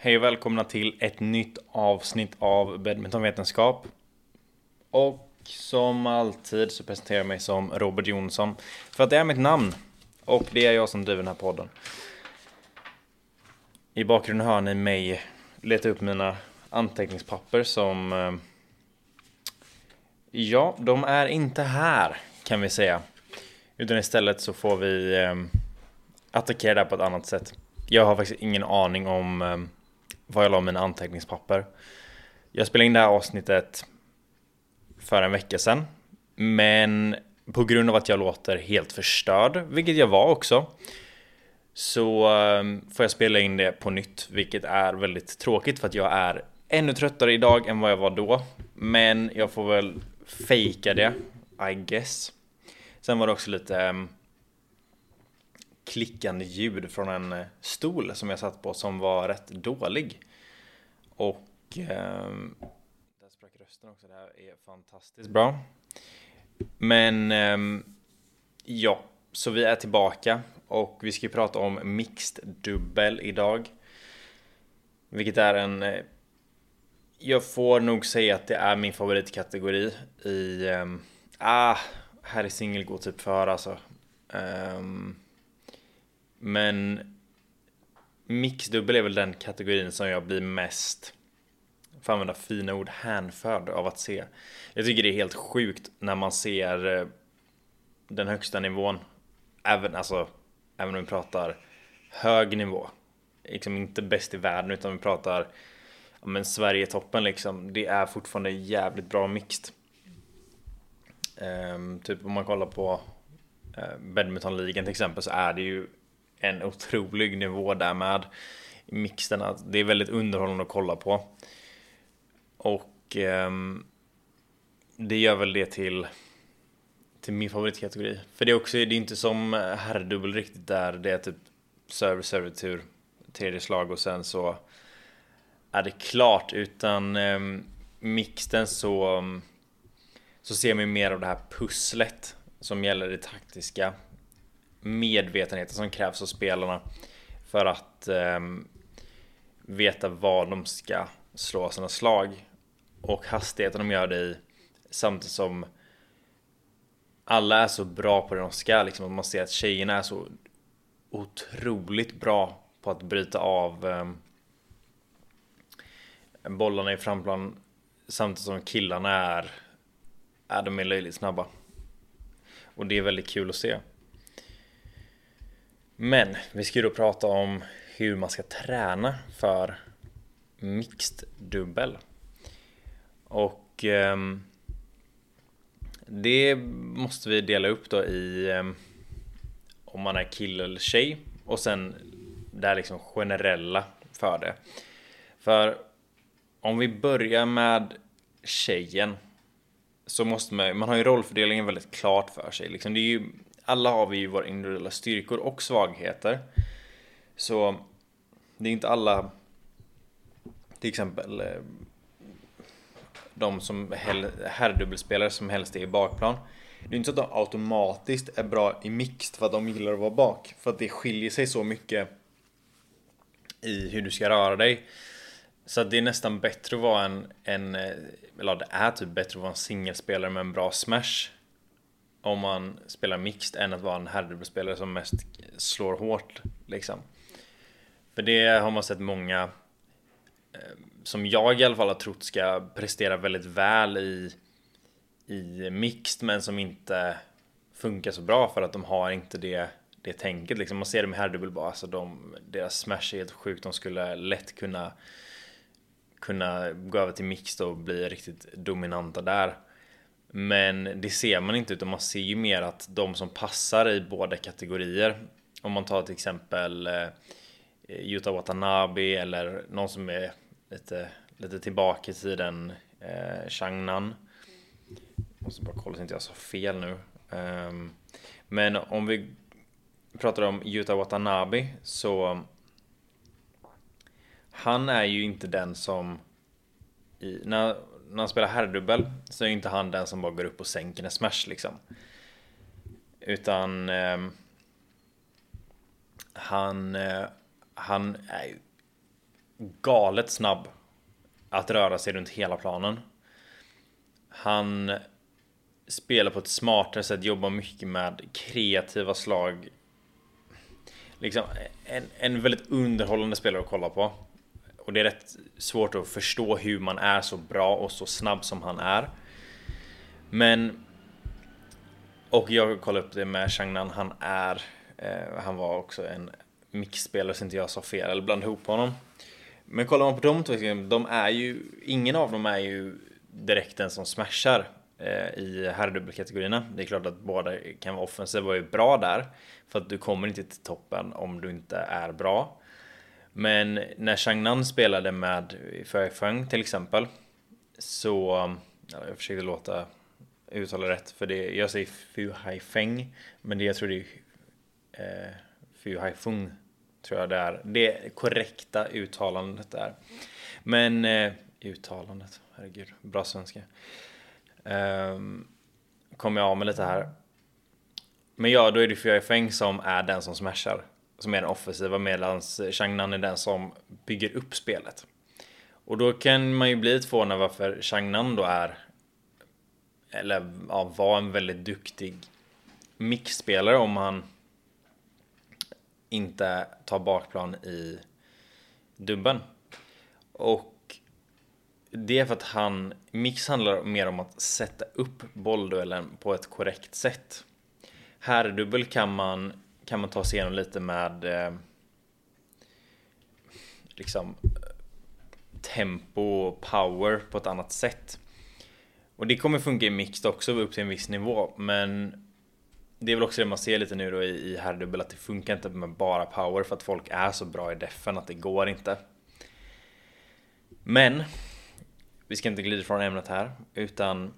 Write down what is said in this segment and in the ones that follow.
Hej och välkomna till ett nytt avsnitt av Badmintonvetenskap. Och som alltid så presenterar jag mig som Robert Jonsson. För att det är mitt namn. Och det är jag som driver den här podden. I bakgrunden hör ni mig leta upp mina anteckningspapper som... Eh, ja, de är inte här kan vi säga. Utan istället så får vi eh, attackera det här på ett annat sätt. Jag har faktiskt ingen aning om eh, var jag la mina anteckningspapper. Jag spelade in det här avsnittet för en vecka sedan. Men på grund av att jag låter helt förstörd, vilket jag var också, så ehm, får jag spela in det på nytt, vilket är väldigt tråkigt för att jag är ännu tröttare idag än vad jag var då. Men jag får väl fejka det, I guess. Sen var det också lite ehm, klickande ljud från en eh, stol som jag satt på som var rätt dålig. Och Eh, där sprack rösten också. Det här är fantastiskt bra. Men Eh, ja, så vi är tillbaka och vi ska ju prata om mixed dubbel idag. Vilket är en eh, jag får nog säga att det är min favoritkategori i... Um, ah, här är singel går typ för alltså. Um, men mixdubbel är väl den kategorin som jag blir mest, för att använda fina ord, hänförd av att se. Jag tycker det är helt sjukt när man ser eh, den högsta nivån. Även, alltså, även om vi pratar hög nivå. Liksom inte bäst i världen utan vi pratar ja, men Sverige-toppen liksom. Det är fortfarande jävligt bra mixed. Um, typ om man kollar på uh, badmintonligan till exempel så är det ju en otrolig nivå där med mixen. Det är väldigt underhållande att kolla på. Och eh, det gör väl det till till min favoritkategori. För det är också, det är inte som herrdubbel riktigt där det är typ server, server, tur, tredje slag och sen så är det klart utan eh, mixten så ehm, så ser man mer av det här pusslet som gäller det taktiska medvetenheten som krävs av spelarna för att eh, veta vad de ska slå sina slag och hastigheten de gör det i samtidigt som alla är så bra på det de ska liksom. Man ser att tjejerna är så otroligt bra på att bryta av eh, bollarna i framplan samtidigt som killarna är, är de är löjligt snabba. Och det är väldigt kul att se. Men vi ska ju då prata om hur man ska träna för mixed dubbel. Och eh, det måste vi dela upp då i eh, om man är kille eller tjej och sen det här liksom generella för det. För om vi börjar med tjejen så måste man, man har ju rollfördelningen väldigt klart för sig. Liksom det är ju, alla har vi ju våra individuella styrkor och svagheter. Så det är inte alla, till exempel eh, de som herrdubbelspelare som helst är i bakplan. Det är inte så att de automatiskt är bra i mixed för att de gillar att vara bak. För att det skiljer sig så mycket i hur du ska röra dig. Så det är nästan bättre att vara en, en eh, eller det är typ bättre att vara en singelspelare med en bra smash om man spelar mixed än att vara en herrdubbelspelare som mest slår hårt liksom. För det har man sett många eh, som jag i alla fall har trott ska prestera väldigt väl i i mixed men som inte funkar så bra för att de har inte det det tänket liksom. Man ser dem i herrdubbel bara, alltså de, deras smash är helt sjukt. De skulle lätt kunna kunna gå över till mixed och bli riktigt dominanta där. Men det ser man inte utan man ser ju mer att de som passar i båda kategorier. Om man tar till exempel eh, Yuta Watanabe eller någon som är lite, lite tillbaka i tiden eh, Changnan Måste bara kolla så inte jag sa fel nu. Um, Men om vi pratar om Yuta Watanabe så han är ju inte den som i, när, när han spelar herrdubbel så är inte han den som bara går upp och sänker en smash liksom. Utan eh, han, eh, han är ju galet snabb att röra sig runt hela planen. Han spelar på ett smartare sätt, jobbar mycket med kreativa slag. Liksom en, en väldigt underhållande spelare att kolla på. Och det är rätt svårt att förstå hur man är så bra och så snabb som han är. Men... Och jag kollade upp det med Changnan, han är... Eh, han var också en mixspelare så inte jag sa fel eller blandade ihop honom. Men kollar man på de två, liksom, de är ju... Ingen av dem är ju direkt den som smashar eh, i herrdubbelkategorierna. Det är klart att båda kan vara offensiva och är bra där. För att du kommer inte till toppen om du inte är bra. Men när Changnan spelade med Feng till exempel så, jag försökte låta uttala rätt för det, jag säger Fu Hai Feng men det jag tror det är eh, Fu Hai Fung tror jag det är. Det korrekta uttalandet där. Men eh, uttalandet, herregud, bra svenska. Ehm, um, kommer jag av med lite här. Men ja, då är det Fu Hai Feng som är den som smashar som är den offensiva medan Changnan är den som bygger upp spelet. Och då kan man ju bli lite förvånad varför Changnan då är eller ja, var en väldigt duktig mixspelare om han inte tar bakplan i dubben. Och det är för att han, mix handlar mer om att sätta upp bollduellen på ett korrekt sätt. Herrdubbel kan man kan man ta sig igenom lite med eh, liksom tempo och power på ett annat sätt. Och det kommer funka i mixed också upp till en viss nivå, men det är väl också det man ser lite nu då i, i herrdubbel att det funkar inte med bara power för att folk är så bra i defen att det går inte. Men vi ska inte glida från ämnet här, utan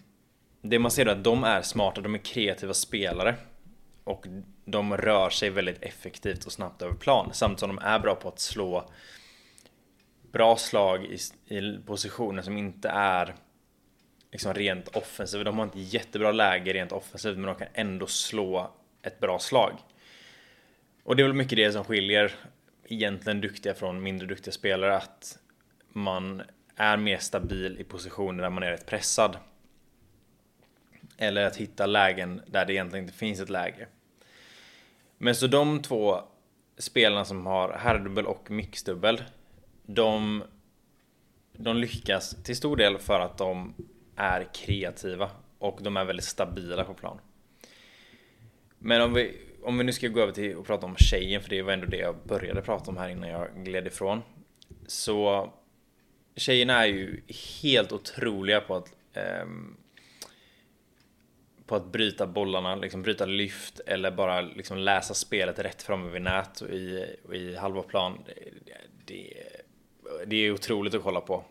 det man ser då är att de är smarta, de är kreativa spelare och de rör sig väldigt effektivt och snabbt över plan samtidigt som de är bra på att slå bra slag i, i positioner som inte är liksom rent offensiva. De har inte jättebra läge rent offensivt men de kan ändå slå ett bra slag. Och det är väl mycket det som skiljer egentligen duktiga från mindre duktiga spelare att man är mer stabil i positioner där man är rätt pressad. Eller att hitta lägen där det egentligen inte finns ett läge. Men så de två spelarna som har herrdubbel och mixdubbel, de, de lyckas till stor del för att de är kreativa och de är väldigt stabila på plan. Men om vi, om vi nu ska gå över till att prata om tjejen, för det var ändå det jag började prata om här innan jag gled ifrån. Så tjejerna är ju helt otroliga på att um, på att bryta bollarna, liksom bryta lyft eller bara liksom läsa spelet rätt framme vid nät och i, och i halva plan. Det, det, är otroligt att kolla på.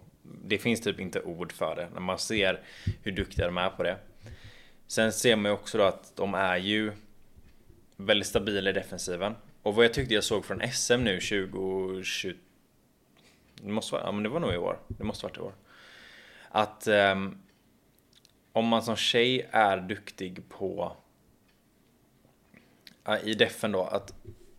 Det finns typ inte ord för det när man ser hur duktiga de är på det. Sen ser man ju också då att de är ju väldigt stabila i defensiven. Och vad jag tyckte jag såg från SM nu 2020 det måste vara, ja men det var nog i år. Det måste varit i år. Att um, om man som tjej är duktig på i defen då att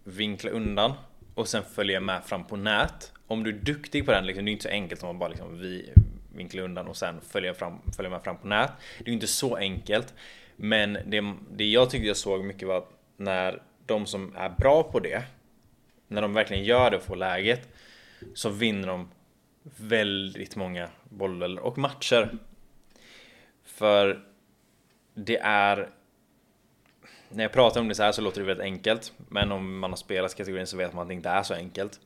vinkla undan och sen följa med fram på nät. Om du är duktig på den, liksom, det är inte så enkelt som att bara liksom vi vinklar undan och sen följa, fram, följa med fram på nät. Det är inte så enkelt. Men det, det jag tyckte jag såg mycket var att när de som är bra på det, när de verkligen gör det och får läget, så vinner de väldigt många bollar och matcher. För det är... När jag pratar om det så här så låter det väldigt enkelt. Men om man har spelat kategorin så vet man att det inte är så enkelt.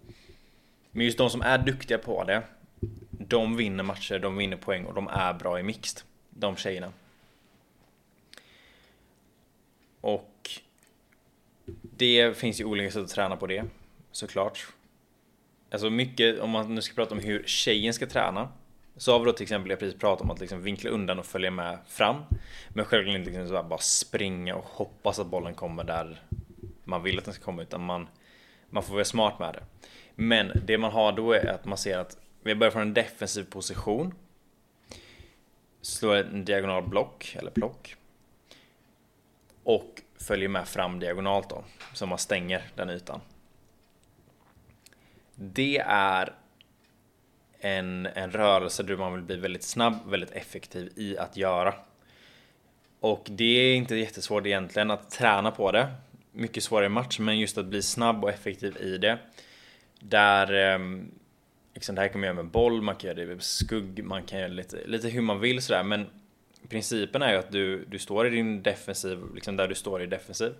Men just de som är duktiga på det. De vinner matcher, de vinner poäng och de är bra i mixed. De tjejerna. Och det finns ju olika sätt att träna på det. Såklart. Alltså mycket, om man nu ska prata om hur tjejen ska träna så har vi då till exempel jag precis pratat om att liksom vinkla undan och följa med fram. Men självklart inte liksom bara springa och hoppas att bollen kommer där man vill att den ska komma utan man, man får vara smart med det. Men det man har då är att man ser att vi börjar från en defensiv position. Slår en diagonal block eller plock. Och följer med fram diagonalt då. Så man stänger den ytan. Det är en, en rörelse där man vill bli väldigt snabb, väldigt effektiv i att göra. Och det är inte jättesvårt egentligen att träna på det. Mycket svårare match, men just att bli snabb och effektiv i det. Där ehm, liksom det här kan man göra med boll, man kan göra det med skugg, man kan göra lite, lite hur man vill sådär. Men principen är ju att du, du står i din defensiv, liksom där du står i defensiv.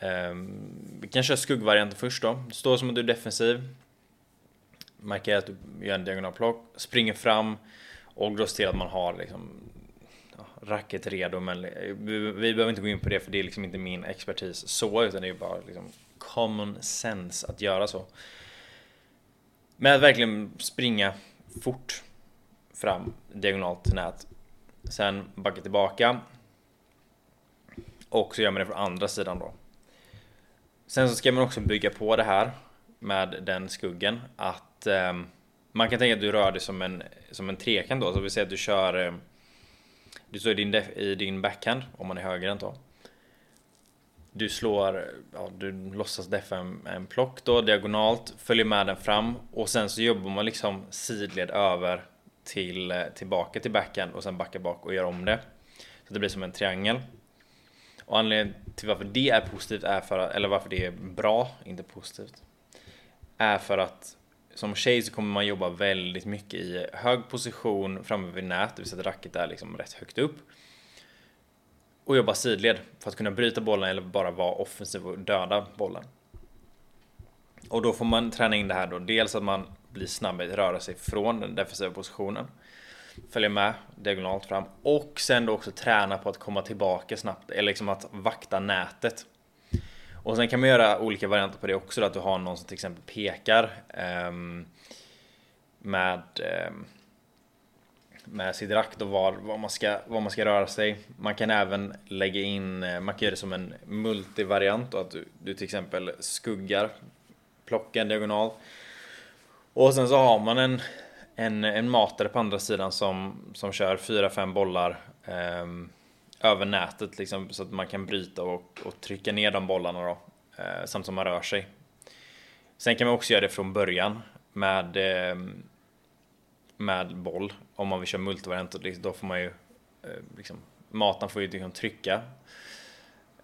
Um, vi kan köra skuggvarianten först då. Du står som att du är defensiv markerar att du gör en diagonalplock, springer fram och då ser att man har liksom ja, racket redo. Men vi, vi behöver inte gå in på det för det är liksom inte min expertis så, utan det är bara liksom common sense att göra så. Men att verkligen springa fort fram diagonalt till nät. Sen backa tillbaka. Och så gör man det från andra sidan då. Sen så ska man också bygga på det här med den skuggen att eh, man kan tänka att du rör dig som en, som en trekant då, så vi säger att du kör eh, du står i din, i din backhand om man är högerhänt då. Du slår, ja, du låtsas deffa en, en plock då diagonalt, följer med den fram och sen så jobbar man liksom sidled över till eh, tillbaka till backhand och sen backar bak och gör om det. Så det blir som en triangel. Och anledningen till varför det är positivt är för att, eller varför det är bra, inte positivt, är för att som tjej så kommer man jobba väldigt mycket i hög position framme vid nät, det vill säga racket är liksom rätt högt upp. Och jobba sidled för att kunna bryta bollen eller bara vara offensiv och döda bollen. Och då får man träna in det här då, dels att man blir snabb att röra sig från den defensiva positionen följa med diagonalt fram och sen då också träna på att komma tillbaka snabbt eller liksom att vakta nätet. Och sen kan man göra olika varianter på det också då, att du har någon som till exempel pekar um, med um, med sitt rakt och var, var, man ska, var man ska röra sig. Man kan även lägga in, eh, man kan göra det som en multivariant och att du, du till exempel skuggar plocken diagonal. Och sen så har man en, en, en matare på andra sidan som, som kör 4-5 bollar um, över nätet liksom, så att man kan bryta och, och trycka ner de bollarna då, eh, samt som man rör sig. Sen kan man också göra det från början med, eh, med boll. Om man vill köra multivariant, då får man ju eh, liksom, matan får ju liksom trycka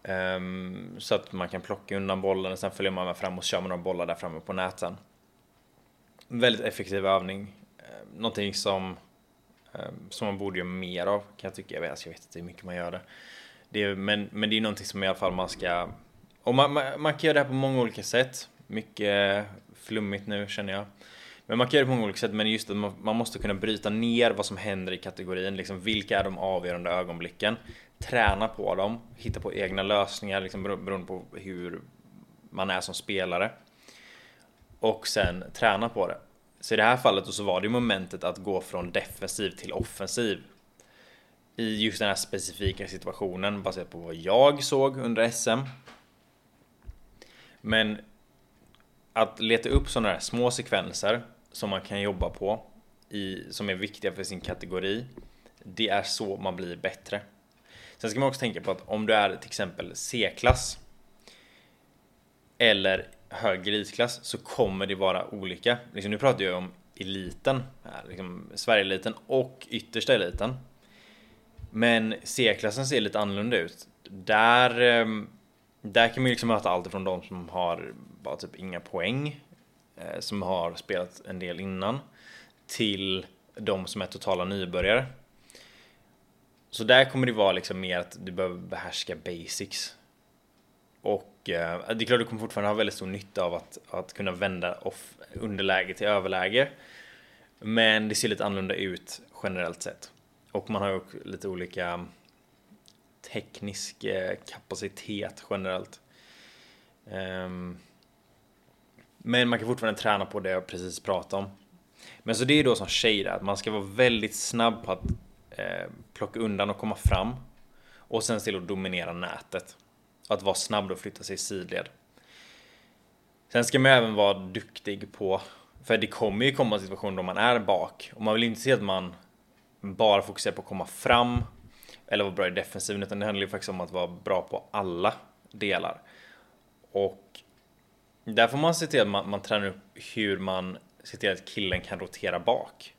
Um, så att man kan plocka undan bollen och sen följer man med fram och kör man några bollar där framme på näten. Väldigt effektiv övning eh, någonting som, Ehm, som man borde göra mer av kan jag tycka. Jag vet, alltså, jag vet inte hur mycket man gör det. det är, men, men det är någonting som i alla fall man ska... Och man, man, man kan göra det här på många olika sätt. Mycket flummigt nu känner jag. Men man kan göra det på många olika sätt, men just att man, man, måste kunna bryta ner vad som händer i kategorin. Liksom, vilka är de avgörande ögonblicken? Träna på dem, hitta på egna lösningar liksom, beroende på hur man är som spelare. Och sen träna på det. Så i det här fallet så var det momentet att gå från defensiv till offensiv. I just den här specifika situationen baserat på vad jag såg under SM. Men att leta upp sådana här små sekvenser som man kan jobba på i, som är viktiga för sin kategori. Det är så man blir bättre. Sen ska man också tänka på att om du är till exempel C-klass eller högre elitklass så kommer det vara olika. Liksom, nu pratar jag om eliten, här, liksom Sverigeeliten och yttersta eliten. Men C-klassen ser lite annorlunda ut. Där, ehm, där kan man ju liksom möta allt från de som har bara typ inga poäng, eh, som har spelat en del innan, till de som är totala nybörjare. Så där kommer det vara liksom mer att du behöver behärska basics. Och Eh, det är klart du kommer fortfarande ha väldigt stor nytta av att, att kunna vända off underläge till överläge. Men det ser lite annorlunda ut generellt sett. Och man har ju lite olika teknisk eh, kapacitet generellt. Ehm, men man kan fortfarande träna på det jag precis pratade om. Men så det är då som tjej att man ska vara väldigt snabb på att eh, plocka undan och komma fram. Och sen till att dominera nätet. Att vara snabb och flytta sig i sidled. Sen ska man även vara duktig på, för det kommer ju komma situationer då man är bak och man vill inte se att man bara fokuserar på att komma fram eller vara bra i defensiven utan det handlar ju faktiskt om att vara bra på alla delar. Och där får man se till att man, man tränar upp hur man ser till att killen kan rotera bak.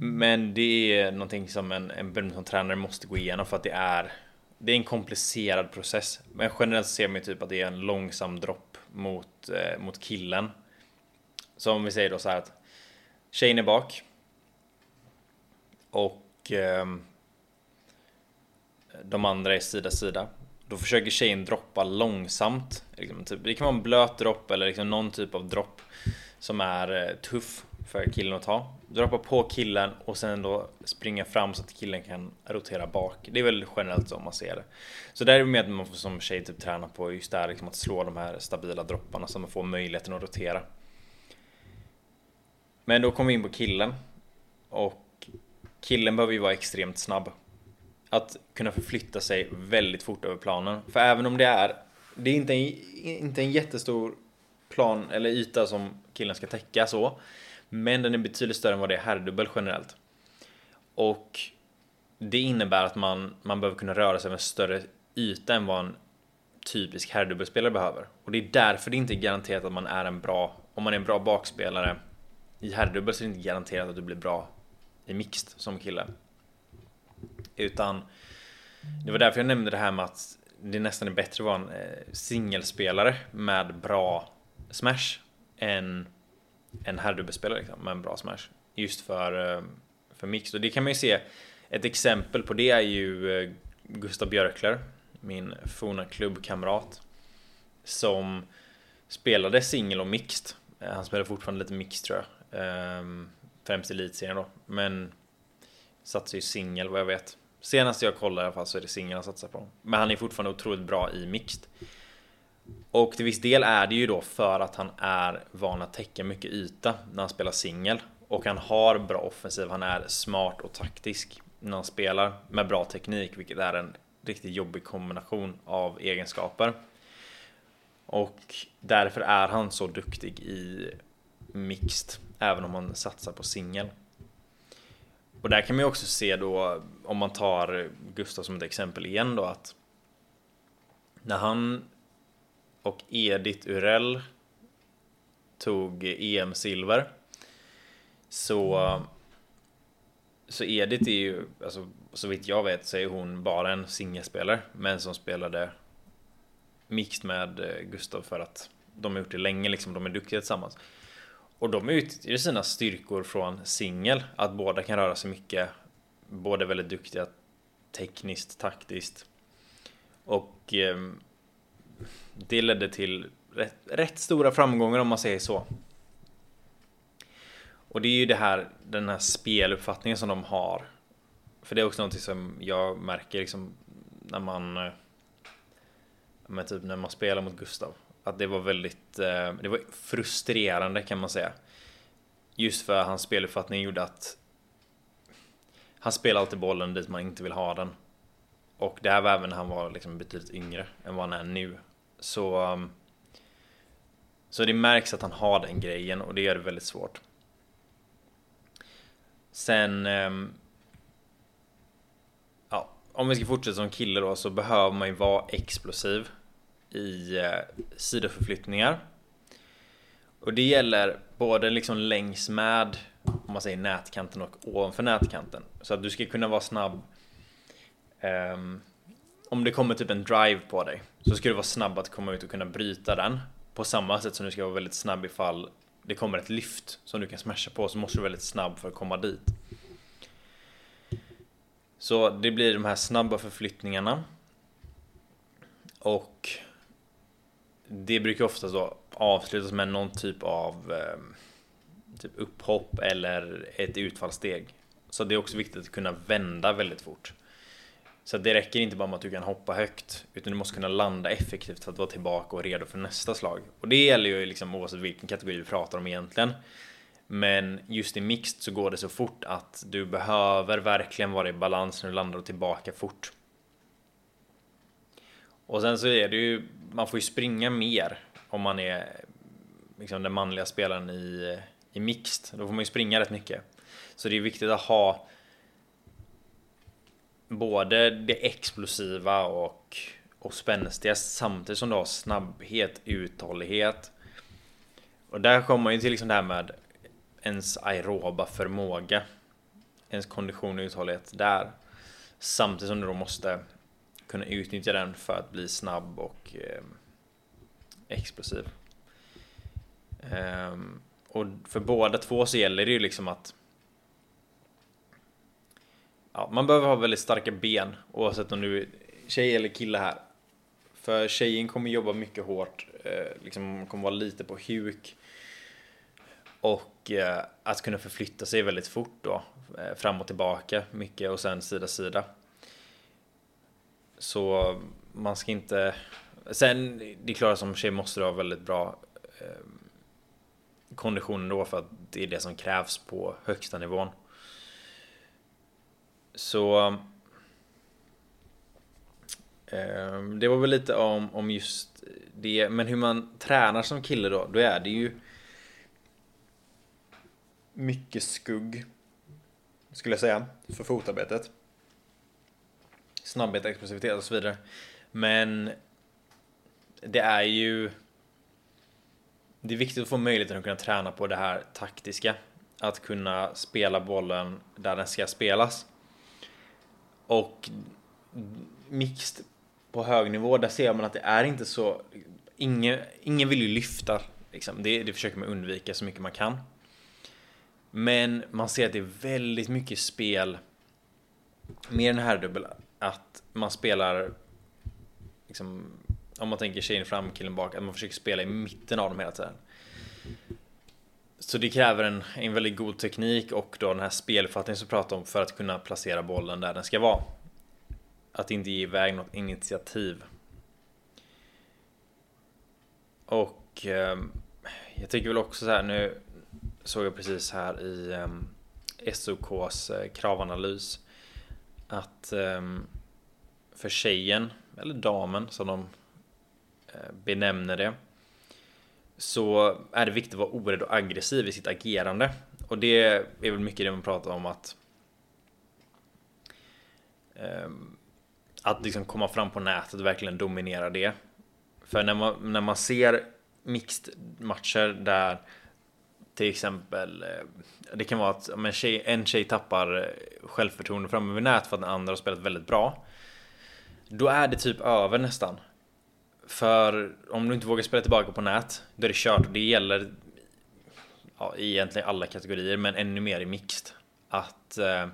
Men det är någonting som en, en badmintontränare måste gå igenom för att det är det är en komplicerad process. Men generellt ser man ju typ att det är en långsam dropp mot, eh, mot killen. Så om vi säger då så här att tjejen är bak. Och eh, de andra är sida sida. Då försöker tjejen droppa långsamt. Liksom, typ, det kan vara en blöt dropp eller liksom någon typ av dropp som är eh, tuff för killen att ta. Droppa på killen och sen då springa fram så att killen kan rotera bak. Det är väl generellt så man ser det. Så där är det med att man får som tjej typ träna på just det här liksom att slå de här stabila dropparna så man får möjligheten att rotera. Men då kommer vi in på killen. Och killen behöver ju vara extremt snabb. Att kunna förflytta sig väldigt fort över planen. För även om det är, det är inte en, inte en jättestor plan eller yta som killen ska täcka så. Men den är betydligt större än vad det är herrdubbel generellt. Och det innebär att man, man behöver kunna röra sig över en större yta än vad en typisk herrdubbelspelare behöver. Och det är därför det inte är garanterat att man är en bra, om man är en bra bakspelare i herrdubbel så är det inte garanterat att du blir bra i mixed som kille. Utan det var därför jag nämnde det här med att det nästan är bättre att vara en eh, singelspelare med bra smash än en herrdubbelspelare liksom, med en bra smash. Just för, eh, för mixed. Och det kan man ju se. Ett exempel på det är ju eh, Gustav Björkler, min forna klubbkamrat. Som spelade singel och mixed. Eh, han spelar fortfarande lite mixed tror jag. Ehm, främst i elitserien då. Men satsar ju singel vad jag vet. Senast jag kollade i alla fall så är det singel han satsar på. Men han är fortfarande otroligt bra i mixed. Och till viss del är det ju då för att han är van att täcka mycket yta när han spelar singel. Och han har bra offensiv, han är smart och taktisk när han spelar med bra teknik, vilket är en riktigt jobbig kombination av egenskaper. Och därför är han så duktig i mixed, även om han satsar på singel. Och där kan man ju också se då, om man tar Gustav som ett exempel igen då, att när han och Edith Urell tog EM-silver. Så, så Edith är ju, alltså, så vitt jag vet så är hon bara en singelspelare. Men som spelade mixed med eh, Gustav för att de har gjort det länge, liksom, de är duktiga tillsammans. Och de utnyttjar sina styrkor från singel, att båda kan röra sig mycket. Båda är väldigt duktiga tekniskt, taktiskt. Och ehm, det ledde till rätt, rätt, stora framgångar om man säger så. Och det är ju det här, den här speluppfattningen som de har. För det är också någonting som jag märker liksom när man eh, men typ när man spelar mot Gustav. Att det var väldigt, eh, det var frustrerande kan man säga. Just för hans speluppfattning gjorde att han spelar alltid bollen dit man inte vill ha den. Och det här var även när han var liksom betydligt yngre än vad han är nu. Så, um, så det märks att han har den grejen och det gör det väldigt svårt. Sen... Um, ja, om vi ska fortsätta som kille då så behöver man ju vara explosiv i eh, sidoförflyttningar. Och det gäller både liksom längs med om man säger nätkanten och ovanför nätkanten. Så att du ska kunna vara snabb um, om det kommer typ en drive på dig så ska du vara snabb att komma ut och kunna bryta den. På samma sätt som du ska vara väldigt snabb ifall det kommer ett lyft som du kan smasha på så måste du vara väldigt snabb för att komma dit. Så det blir de här snabba förflyttningarna. Och det brukar oftast då avslutas med någon typ av ehm, typ upphopp eller ett utfallssteg. Så det är också viktigt att kunna vända väldigt fort. Så det räcker inte bara med att du kan hoppa högt, utan du måste kunna landa effektivt för att vara tillbaka och redo för nästa slag. Och det gäller ju liksom oavsett vilken kategori vi pratar om egentligen. Men just i mixed så går det så fort att du behöver verkligen vara i balans när du landar och tillbaka fort. Och sen så är det ju, man får ju springa mer om man är liksom den manliga spelaren i, i mixed. Då får man ju springa rätt mycket. Så det är viktigt att ha både det explosiva och, och spänstiga samtidigt som du har snabbhet, uthållighet Och där kommer man ju till liksom det här med ens aeroba förmåga. Ens kondition och uthållighet där. Samtidigt som du då måste kunna utnyttja den för att bli snabb och eh, explosiv. Ehm, och för båda två så gäller det ju liksom att ja, man behöver ha väldigt starka ben oavsett om du är tjej eller kille här. För tjejen kommer jobba mycket hårt, eh, liksom kommer vara lite på huk. Och eh, att kunna förflytta sig väldigt fort då, eh, fram och tillbaka mycket och sen sida sida. Så man ska inte... Sen, det är klart som tjej måste du ha väldigt bra kondition då för att det är det som krävs på högsta nivån. Så ehm, det var väl lite om, om just det, men hur man tränar som kille då, då är det ju mycket skugg skulle jag säga för fotarbetet. Snabbhet, explosivitet och så vidare. Men det är ju det är viktigt att få möjligheten att kunna träna på det här taktiska. Att kunna spela bollen där den ska spelas. Och mixed på hög nivå, där ser man att det är inte så... Ingen, ingen vill ju lyfta, liksom. det, det försöker man undvika så mycket man kan. Men man ser att det är väldigt mycket spel med den här dubbel att man spelar liksom, om man tänker tjejen fram, killen bak, att man försöker spela i mitten av dem hela tiden. Så det kräver en, en väldigt god teknik och då den här spelfattningen som vi pratar om för att kunna placera bollen där den ska vara. Att inte ge iväg något initiativ. Och eh, jag tycker väl också så här nu såg jag precis här i eh, SOKs eh, kravanalys att eh, för tjejen, eller damen som de eh, benämner det, så är det viktigt att vara orädd och aggressiv i sitt agerande. Och det är väl mycket det man pratar om att ehm, att liksom komma fram på nätet och verkligen dominera det. För när man, när man ser mixed matcher där till exempel eh, det kan vara att en tjej, en tjej tappar eh, självförtroende framme vid nät för att den andra har spelat väldigt bra. Då är det typ över nästan. För om du inte vågar spela tillbaka på nät, då är det kört. Det gäller ja, egentligen alla kategorier, men ännu mer i mixed. Att eh,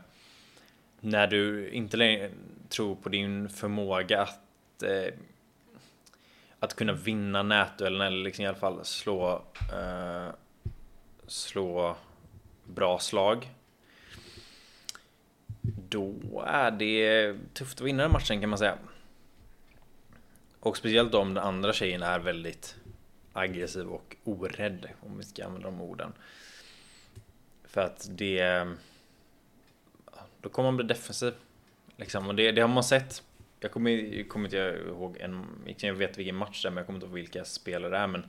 när du inte längre tror på din förmåga att eh, att kunna vinna nätduellen eller liksom i alla fall slå eh, slå bra slag. Då är det tufft att vinna den matchen kan man säga. Och speciellt om den andra tjejen är väldigt aggressiv och orädd, om vi ska använda de orden. För att det... Då kommer man bli defensiv. Liksom, och det, det har man sett. Jag kommer, kommer inte ihåg en... Jag vet vilken match det är, men jag kommer inte ihåg vilka spelare det är, men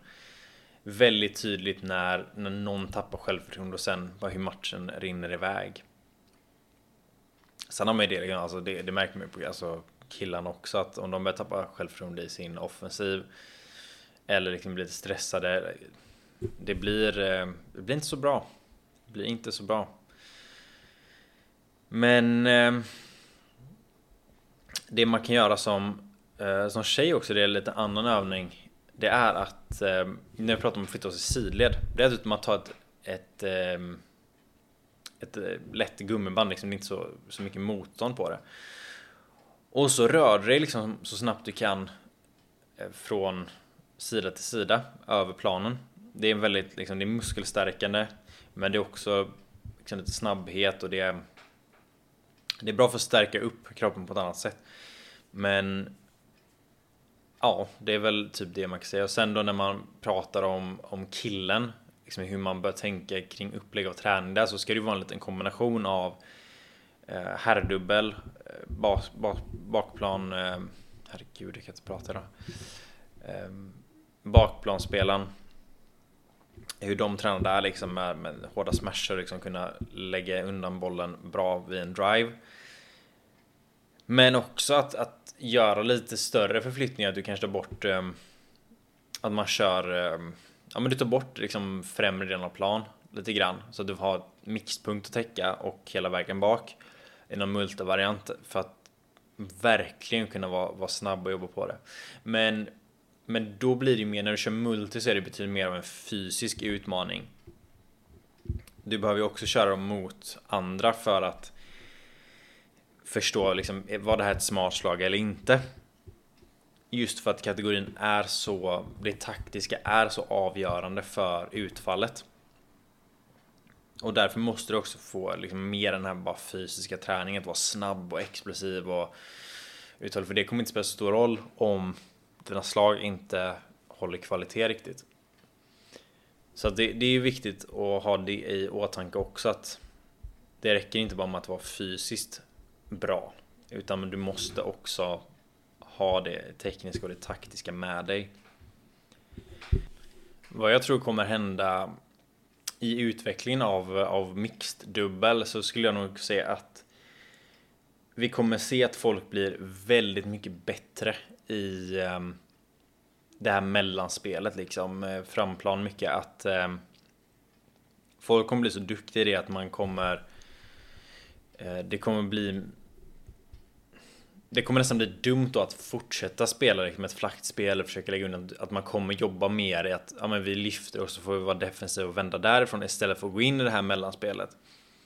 väldigt tydligt när, när någon tappar självförtroende och sen bara hur matchen rinner iväg. Sen har man ju det, alltså det, det märker man ju på alltså, killarna också att om de börjar tappa självförtroende i sin offensiv eller liksom blir lite stressade. Det blir, eh, det blir inte så bra. Det blir inte så bra. Men eh, det man kan göra som, eh, som tjej också, det är lite annan övning. Det är att, när vi pratar om att flytta oss i sidled, det är att man tar ett, ett, ett lätt gummiband, liksom, det är inte så, så mycket motstånd på det. Och så rör du dig liksom så snabbt du kan eh, från sida till sida över planen. Det är väldigt liksom, det är muskelstärkande men det är också liksom, lite snabbhet och det är det är bra för att stärka upp kroppen på ett annat sätt. Men ja, det är väl typ det man kan säga. Och sen då när man pratar om, om killen, liksom hur man bör tänka kring upplägg av träning där så ska det ju vara en liten kombination av eh, herrdubbel, eh, bas, bakplan, eh, herregud jag kan inte prata idag. Eh, bakplanspelaren, hur de tränar där liksom med, med hårda smashar liksom kunna lägga undan bollen bra vid en drive. Men också att, att göra lite större förflyttningar, du kanske tar bort eh, att man kör eh, ja men du tar bort liksom främre delen av plan lite grann så att du har mixpunkt att täcka och hela vägen bak i någon multivariant för att verkligen kunna vara, vara snabb och jobba på det. Men, men då blir det ju mer, när du kör multi så är det betydligt mer av en fysisk utmaning. Du behöver ju också köra dem mot andra för att förstå liksom, var det här ett smart slag eller inte. Just för att kategorin är så, det taktiska är så avgörande för utfallet. Och därför måste du också få liksom mer den här bara fysiska träningen, att vara snabb och explosiv och uthållig. För det kommer inte spela så stor roll om dina slag inte håller kvalitet riktigt. Så det, det är viktigt att ha det i åtanke också att det räcker inte bara med att vara fysiskt bra. Utan du måste också ha det tekniska och det taktiska med dig. Vad jag tror kommer hända i utvecklingen av, av mixed dubbel så skulle jag nog säga att vi kommer se att folk blir väldigt mycket bättre i um, det här mellanspelet liksom, eh, framplan mycket att um, folk kommer bli så duktiga i det att man kommer uh, det kommer bli det kommer nästan bli dumt då att fortsätta spela liksom ett flaktspel och försöka lägga undan att man kommer jobba mer i att ja, men vi lyfter och så får vi vara defensiva och vända därifrån istället för att gå in i det här mellanspelet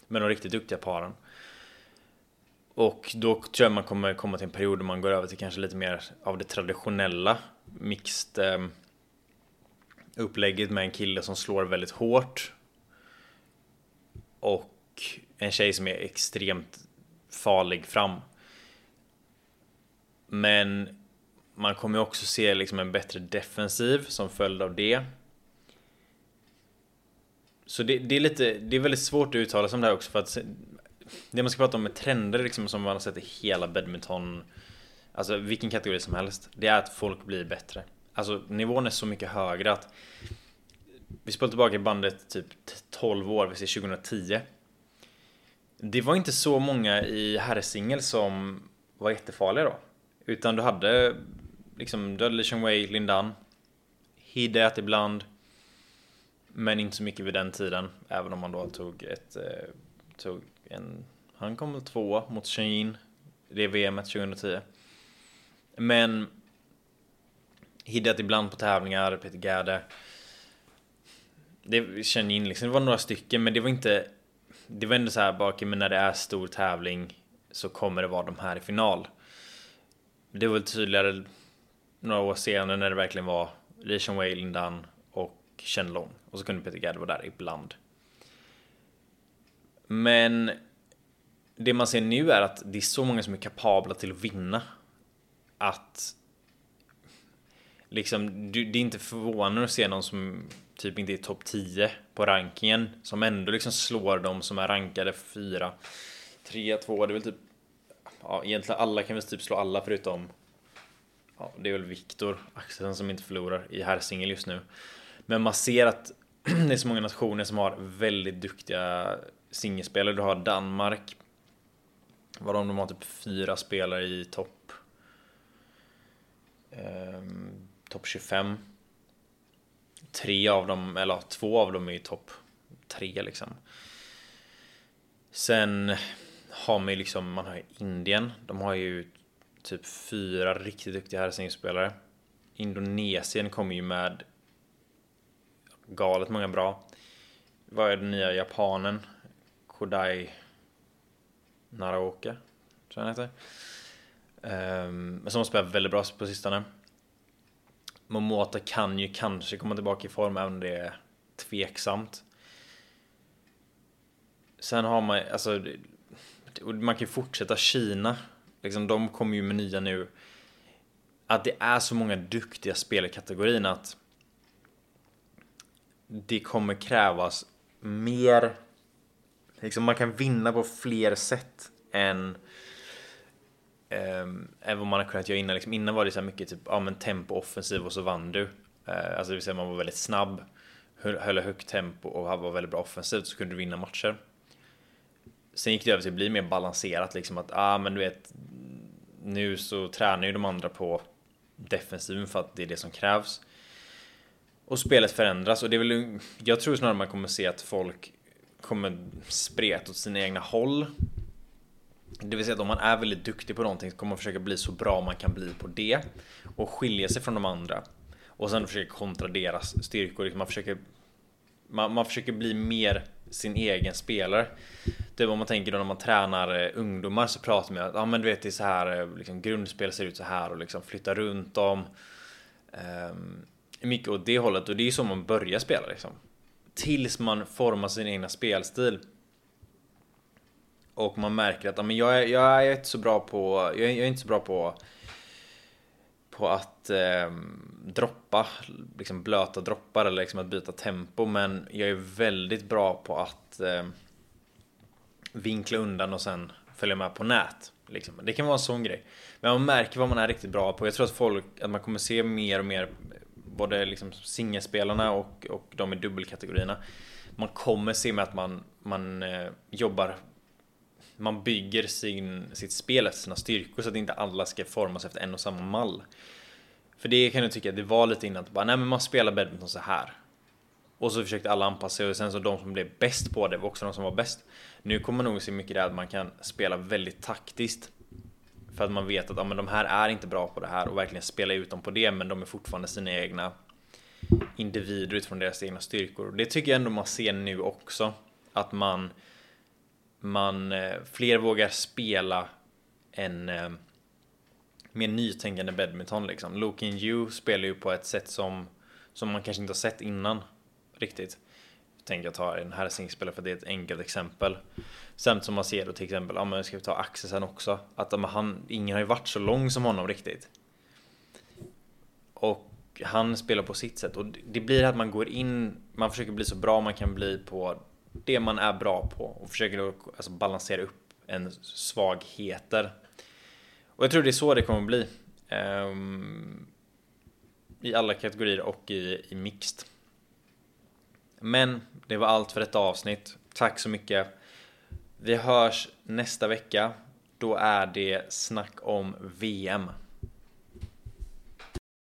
med de riktigt duktiga paren. Och då tror jag man kommer komma till en period där man går över till kanske lite mer av det traditionella mixed eh, upplägget med en kille som slår väldigt hårt och en tjej som är extremt farlig fram. Men man kommer också se liksom en bättre defensiv som följd av det. Så det, det, är lite, det är väldigt svårt att uttala sig om det här också för att det man ska prata om med trender liksom som man har sett i hela badminton. Alltså vilken kategori som helst. Det är att folk blir bättre. Alltså nivån är så mycket högre att Vi spelar tillbaka i bandet typ 12 år, vi ser 2010 Det var inte så många i herrsingel som var jättefarliga då utan du hade liksom, du hade Li Wei, Lindan, Hidet ibland. Men inte så mycket vid den tiden, även om man då tog ett, eh, tog en, han kom väl tvåa mot Shane, det VMet 2010. Men Hidet ibland på tävlingar, Peter Gerde. Det kände in liksom, det var några stycken men det var inte Det var ändå så här bara, men när det är stor tävling Så kommer det vara de här i final det var väl tydligare några år senare när det verkligen var Li Wei, Lindan och Chen Long. Och så kunde Peter Gerd vara där ibland. Men det man ser nu är att det är så många som är kapabla till att vinna. Att liksom, det är inte förvånande att se någon som typ inte är topp 10 på rankingen som ändå liksom slår dem som är rankade 4, 3, 2. Det är väl typ ja, egentligen alla kan väl typ slå alla förutom ja, det är väl Viktor Axelsson som inte förlorar i herrsingel just nu. Men man ser att det är så många nationer som har väldigt duktiga singelspelare. Du har Danmark. Vad de, de har typ fyra spelare i topp. Ehm, topp 25. Tre av dem, eller två av dem är i topp tre liksom. Sen har man ju liksom, man har ju Indien. De har ju typ fyra riktigt duktiga herrsingelspelare. Indonesien kommer ju med galet många bra. Vad är den nya japanen? Kodai Naraoka, tror jag han heter. Um, som har spelat väldigt bra på sistone. Momota kan ju kanske komma tillbaka i form även om det är tveksamt. Sen har man, alltså man kan ju fortsätta Kina. Liksom, de kommer ju med nya nu. Att det är så många duktiga spel i kategorin att det kommer krävas mer. Liksom man kan vinna på fler sätt än Um, än vad man har kunnat göra innan. Liksom, innan var det så mycket typ, ja men tempo offensiv och så vann du. Uh, alltså det vill säga man var väldigt snabb, höll, höll högt tempo och var väldigt bra offensivt så kunde du vinna matcher. Sen gick det över till att bli mer balanserat liksom att, ah men du vet Nu så tränar ju de andra på defensiven för att det är det som krävs och spelet förändras och det är väl, jag tror snarare man kommer se att folk kommer spreta åt sina egna håll. Det vill säga att om man är väldigt duktig på någonting så kommer man försöka bli så bra man kan bli på det och skilja sig från de andra och sen försöka kontra deras styrkor. Liksom man försöker man, man försöker bli mer sin egen spelare. Typ om man tänker då när man tränar eh, ungdomar så pratar man att ja men du vet det är så här eh, liksom, grundspel ser ut så här och liksom flytta runt dem. Um, ehm, mycket åt det hållet och det är ju så man börjar spela liksom. Tills man formar sin egna spelstil. Och man märker att ah, men jag, är, jag är inte så bra på, jag är, jag är inte så bra på på att eh, droppa, liksom blöta droppar eller liksom att byta tempo men jag är väldigt bra på att eh, vinkla undan och sen följa med på nät. Liksom. Det kan vara en sån grej. Men man märker vad man är riktigt bra på. Jag tror att folk, att man kommer se mer och mer både liksom singelspelarna och, och de i dubbelkategorierna. Man kommer se med att man, man eh, jobbar man bygger sin, sitt spel efter sina styrkor så att inte alla ska formas efter en och samma mall. För det kan jag tycka att det var lite innan, att bara, nej men man spelar badminton så här. Och så försökte alla anpassa sig och sen så de som blev bäst på det var också de som var bäst. Nu kommer man nog se mycket där att man kan spela väldigt taktiskt. För att man vet att ja, men de här är inte bra på det här och verkligen spela ut dem på det men de är fortfarande sina egna individer utifrån deras egna styrkor. Det tycker jag ändå man ser nu också. Att man man eh, fler vågar spela en eh, mer nytänkande badminton liksom. Lokin Yu spelar ju på ett sätt som som man kanske inte har sett innan riktigt. Jag tänker jag ta en här singspelare för det är ett enkelt exempel. Samt som man ser då till exempel, ja men ska vi ta Axelsen också. Att han, ingen har ju varit så lång som honom riktigt. Och han spelar på sitt sätt och det blir att man går in, man försöker bli så bra man kan bli på det man är bra på och försöker alltså balansera upp en svagheter. Och jag tror det är så det kommer bli. Um, I alla kategorier och i, i mixed. Men det var allt för detta avsnitt. Tack så mycket. Vi hörs nästa vecka. Då är det snack om VM.